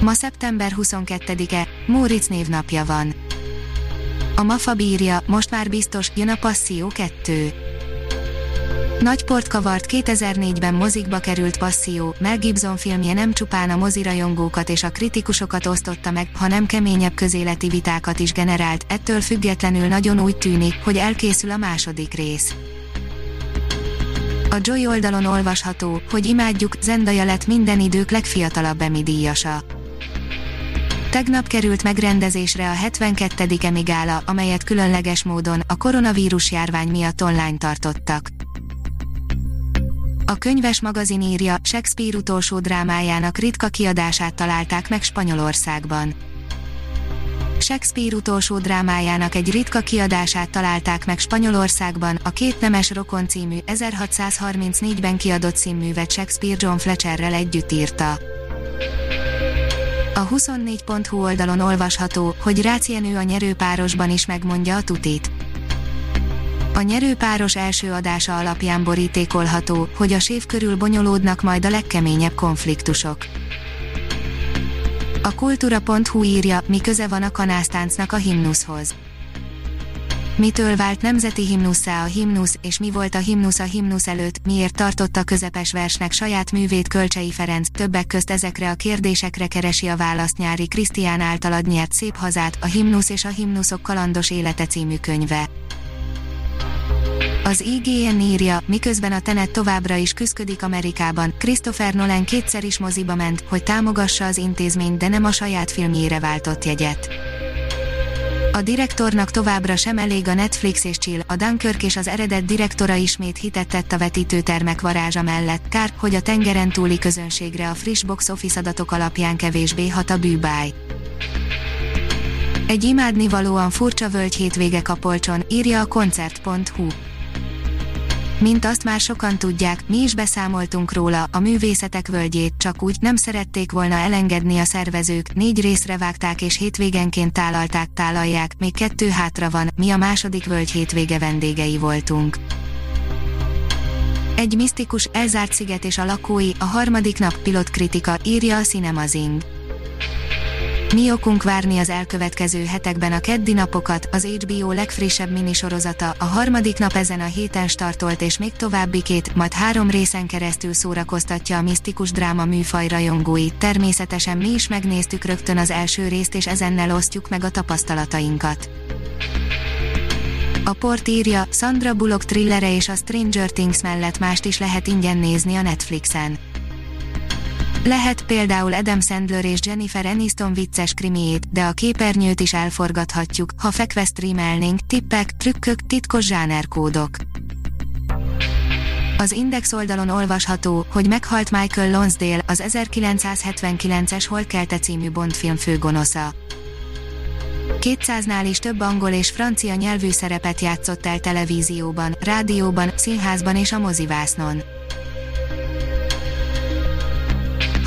Ma szeptember 22-e, Móricz névnapja van. A MAFA bírja, most már biztos, jön a Passzió 2. Nagy port kavart 2004-ben mozikba került Passzió, Mel Gibson filmje nem csupán a mozirajongókat és a kritikusokat osztotta meg, hanem keményebb közéleti vitákat is generált, ettől függetlenül nagyon úgy tűnik, hogy elkészül a második rész. A Joy oldalon olvasható, hogy imádjuk, Zendaya lett minden idők legfiatalabb Emmy díjasa. Tegnap került megrendezésre a 72. Emmy Gála, amelyet különleges módon a koronavírus járvány miatt online tartottak. A könyves magazin írja, Shakespeare utolsó drámájának ritka kiadását találták meg Spanyolországban. Shakespeare utolsó drámájának egy ritka kiadását találták meg Spanyolországban, a Két Nemes Rokon című 1634-ben kiadott színművet Shakespeare John Fletcherrel együtt írta. A 24.hu oldalon olvasható, hogy Rácienő a nyerőpárosban is megmondja a tutit. A nyerőpáros első adása alapján borítékolható, hogy a sév körül bonyolódnak majd a legkeményebb konfliktusok. A kultúra.hu írja, mi köze van a kanásztáncnak a himnuszhoz. Mitől vált nemzeti himnuszá a himnusz, és mi volt a himnusz a himnusz előtt, miért tartotta közepes versnek saját művét Kölcsei Ferenc, többek közt ezekre a kérdésekre keresi a választ nyári Krisztián általad nyert szép hazát, a himnusz és a himnuszok kalandos élete című könyve. Az IGN írja, miközben a Tenet továbbra is küzdik Amerikában, Christopher Nolan kétszer is moziba ment, hogy támogassa az intézményt, de nem a saját filmjére váltott jegyet. A direktornak továbbra sem elég a Netflix és Chill, a Dunkirk és az eredet direktora ismét hitet tett a vetítőtermek varázsa mellett, kár, hogy a tengeren túli közönségre a friss box office adatok alapján kevésbé hat a bűbáj. Egy imádnivalóan furcsa völgy hétvége Kapolcson, írja a koncert.hu. Mint azt már sokan tudják, mi is beszámoltunk róla, a művészetek völgyét, csak úgy nem szerették volna elengedni a szervezők, négy részre vágták és hétvégenként tálalták, tálalják, még kettő hátra van, mi a második völgy hétvége vendégei voltunk. Egy misztikus, elzárt sziget és a lakói, a harmadik nap pilotkritika, írja a Cinemazing. Mi okunk várni az elkövetkező hetekben a keddi napokat, az HBO legfrissebb minisorozata, a harmadik nap ezen a héten startolt és még további két, majd három részen keresztül szórakoztatja a misztikus dráma műfaj rajongóit. Természetesen mi is megnéztük rögtön az első részt és ezennel osztjuk meg a tapasztalatainkat. A port írja, Sandra Bullock thrillere és a Stranger Things mellett mást is lehet ingyen nézni a Netflixen. Lehet például Adam Sandler és Jennifer Aniston vicces krimiét, de a képernyőt is elforgathatjuk, ha fekve streamelnénk, tippek, trükkök, titkos zsánerkódok. Az Index oldalon olvasható, hogy meghalt Michael Lonsdale, az 1979-es Holdkelte című Bond film főgonosza. 200-nál is több angol és francia nyelvű szerepet játszott el televízióban, rádióban, színházban és a mozivásznon.